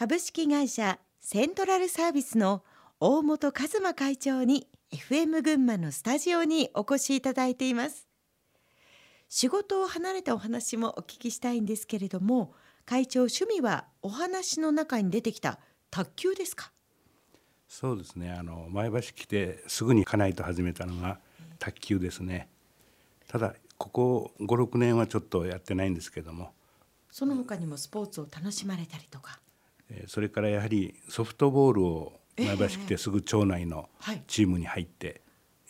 株式会社セントラルサービスの大本和馬会長に FM 群馬のスタジオにお越しいただいています。仕事を離れたお話もお聞きしたいんですけれども会長趣味はお話の中に出てきた卓球ですか？そうですね。あの前橋来てすぐに家内と始めたのが卓球ですね。ただここ56年はちょっとやってないんですけども。その他にもスポーツを楽しまれたりとかそれからやはりソフトボールを前橋来てすぐ町内のチームに入って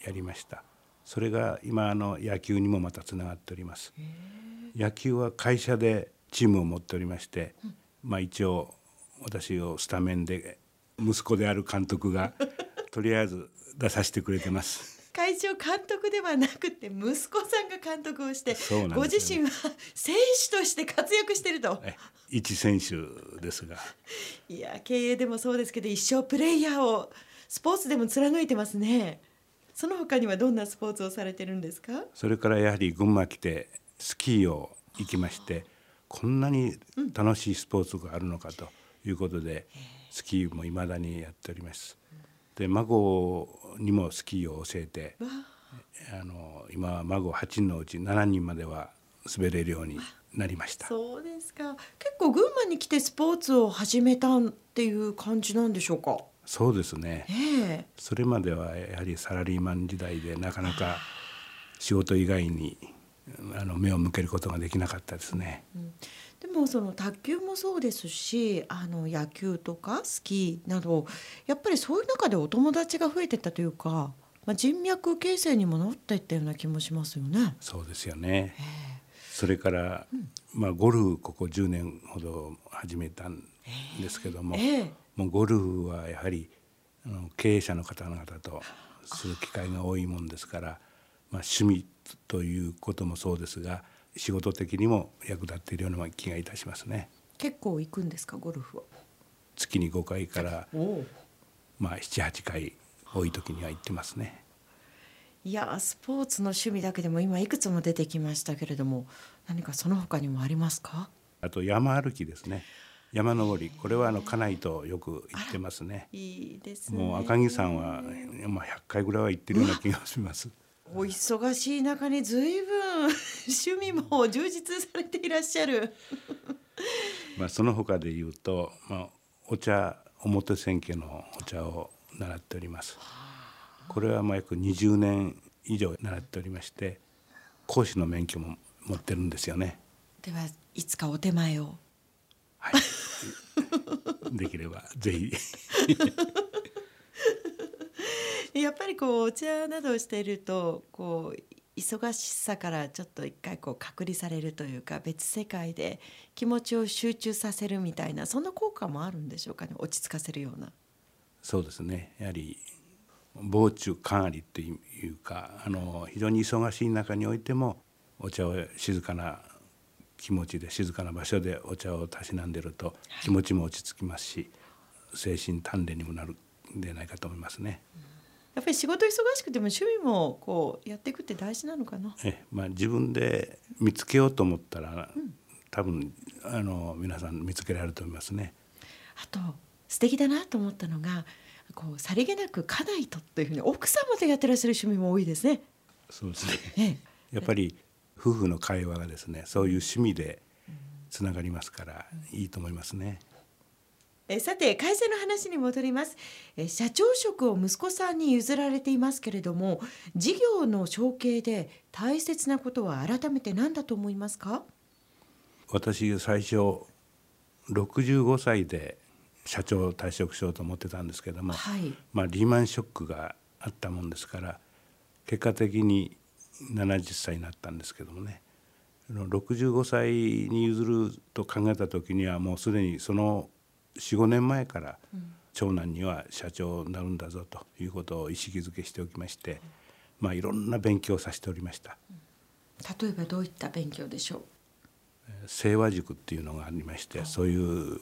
やりました、それが今あの野球にもまたつながっております。野球は会社でチームを持っておりまして、まあ一応私をスタメンで息子である監督がとりあえず出させてくれてます会長監督ではなくて息子さんが監督をして、ね、ご自身は選手として活躍してると。一選手ですが。いや経営でもそうですけど一生プレイヤーをスポーツでも貫いてますね。その他にはどんなスポーツをされてるんですか？それからやはり群馬来てスキーを行きましてこんなに楽しいスポーツがあるのかということで、スキーもいまだにやっております。で孫にもスキーを教えてあ。の今は孫8人のうち7人までは滑れるようになりました。そうですか。結構群馬に来てスポーツを始めたっていう感じなんでしょうか？そうですね、えー、それまではやはりサラリーマン時代でなかなか仕事以外にあの目を向けることができなかったですね。うん。でもその卓球もそうですしあの野球とかスキーなどやっぱりそういう中でお友達が増えてったというか、まあ、人脈形成にもなっていったような気もしますよね。そうですよね、それから、うん、まあ、ゴルフここ10年ほど始めたんですけども、もうゴルフはやはりあの経営者の方々とする機会が多いもんですから、まあ、趣味ということもそうですが仕事的にも役立っているような気がいたしますね。結構行くんですかゴルフは？月に5回からまあ78回多い時には行ってますね。いやスポーツの趣味だけでも今いくつも出てきましたけれども何かその他にもありますか？あと山歩きですね。山登り。これはあの家内とよく行ってますね。いいです、ね、もう赤城山はまあ100回ぐらいは行ってるような気がしますお忙しい中にずいぶん趣味も充実されていらっしゃる。まあその他で言うと、まあ、お茶表千家のお茶を習っております。これはまあ約20年以上習っておりまして講師の免許も持ってるんですよね。ではいつかお手前を。はい。できればぜひりこうお茶などをしているとこう忙しさからちょっと一回こう隔離されるというか別世界で気持ちを集中させるみたいなそんな効果もあるんでしょうかね？落ち着かせるような。そうですねやはり防虫管理っていうかあの非常に忙しい中においてもお茶を静かな気持ちで静かな場所でお茶をたしなんでると気持ちも落ち着きますし、精神鍛錬にもなるんではないかと思いますね。うんやっぱり仕事忙しくても趣味もこうやっていくって大事なのかな。えまあ、自分で見つけようと思ったら、うん、多分あの皆さん見つけられると思いますね。あと素敵だなと思ったのがこうさりげなく家内とというふうに奥様とやってらっしゃる趣味も多いですね。そうですね。えやっぱり夫婦の会話がですねそういう趣味でつながりますから、いいと思いますね。えさて会社の話に戻ります。え社長職を息子さんに譲られていますけれども事業の承継で大切なことは改めて何だと思いますか？私最初65歳で社長を退職しようと思ってたんですけども、はい、まあ、リーマンショックがあったもんですから結果的に70歳になったんですけどもね。65歳に譲ると考えた時にはもうすでにその45年前から長男には社長になるんだぞということを意識づけしておきまして、まあ、いろんな勉強をさせておりました。例えばどういった勉強でしょう？清和塾っていうのがありましてそういう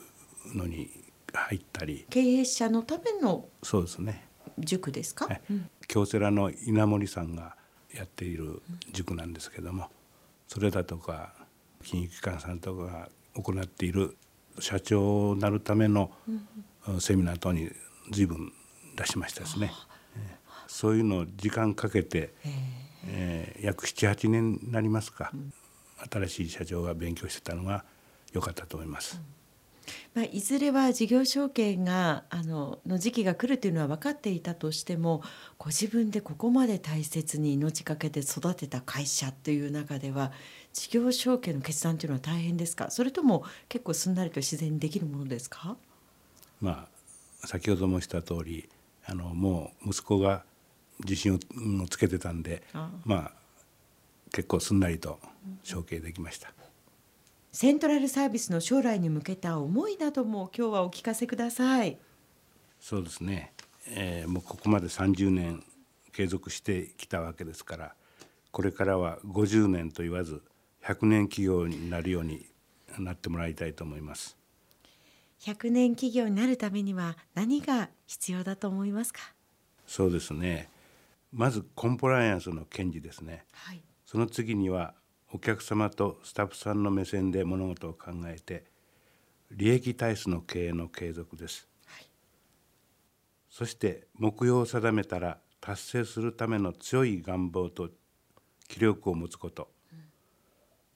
のに入ったり。経営者のためのそうですね。塾ですか、京セラの稲森さんがやっている塾なんですけどもそれだとか金融機関さんとかが行っている社長になるためのセミナー等に随分出しましたですね。そういうのを時間かけて、えー、約78年になりますか、新しい社長が勉強してたのが良かったと思います。まあ、いずれは事業承継があのの時期が来るというのは分かっていたとしてもご自分でここまで大切に命かけて育てた会社という中では事業承継の決断というのは大変ですか？それとも結構すんなりと自然にできるものですか、まあ、先ほどもした通りあのもう息子が自信をつけてたんでまあ結構すんなりと承継できました。セントラルサービスの将来に向けた思いなども今日はお聞かせください。そうですね、えー、もうここまで30年継続してきたわけですからこれからは50年と言わず100年企業になるようになってもらいたいと思います。100年企業になるためには何が必要だと思いますか？そうですね。まずコンプライアンスの堅持ですね、はい、その次にはお客様とスタッフさんの目線で物事を考えて利益体質の経営の継続です、はい、そして目標を定めたら達成するための強い願望と気力を持つこと、うん、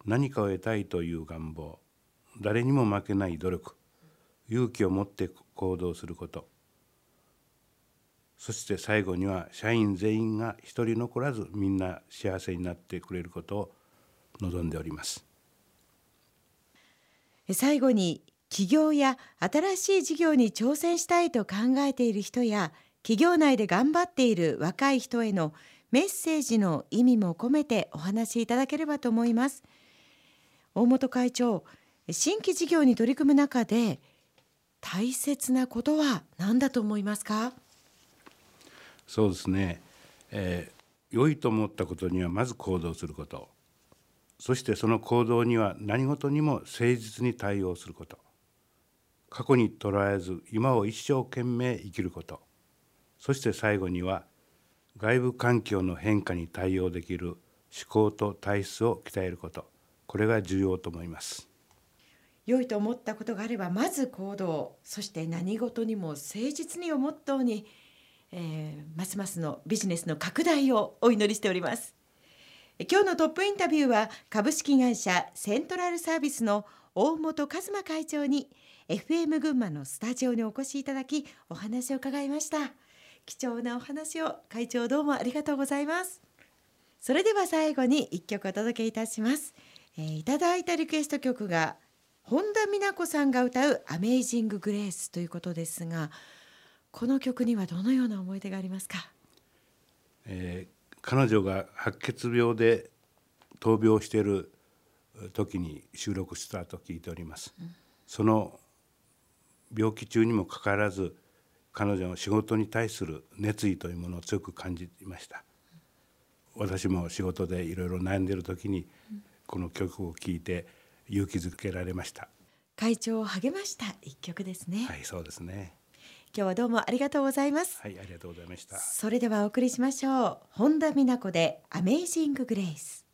何かを得たいという願望。誰にも負けない努力。勇気を持って行動すること。そして最後には社員全員が一人残らずみんな幸せになってくれることを望んでおります。最後に起業や新しい事業に挑戦したいと考えている人や企業内で頑張っている若い人へのメッセージの意味も込めてお話しいただければと思います。大本会長新規事業に取り組む中で大切なことは何だと思いますか？そうですね、えー、良いと思ったことにはまず行動することそしてその行動には何事にも誠実に対応すること。過去にとらえず今を一生懸命生きること。そして最後には外部環境の変化に対応できる思考と体質を鍛えること。これが重要と思います。良いと思ったことがあればまず行動そして何事にも誠実にをモットーに、えー、ますますのビジネスの拡大をお祈りしております。今日のトップインタビューは株式会社セントラルサービスの大本和馬会長に FM 群馬のスタジオにお越しいただきお話を伺いました。貴重なお話を会長どうもありがとうございます。それでは最後に一曲お届けいたします、えー、いただいたリクエスト曲が本田美奈子さんが歌うアメイジンググレースということですがこの曲にはどのような思い出がありますか、えー彼女が白血病で闘病している時に収録したと聞いております。その病気中にもかかわらず彼女の仕事に対する熱意というものを強く感じました。私も仕事でいろいろ悩んでいる時にこの曲を聴いて勇気づけられました。会長を励ました一曲ですね。はいそうですね今日はどうもありがとうございます。はいありがとうございました。それではお送りしましょう。本田美奈子でアメイジンググレイス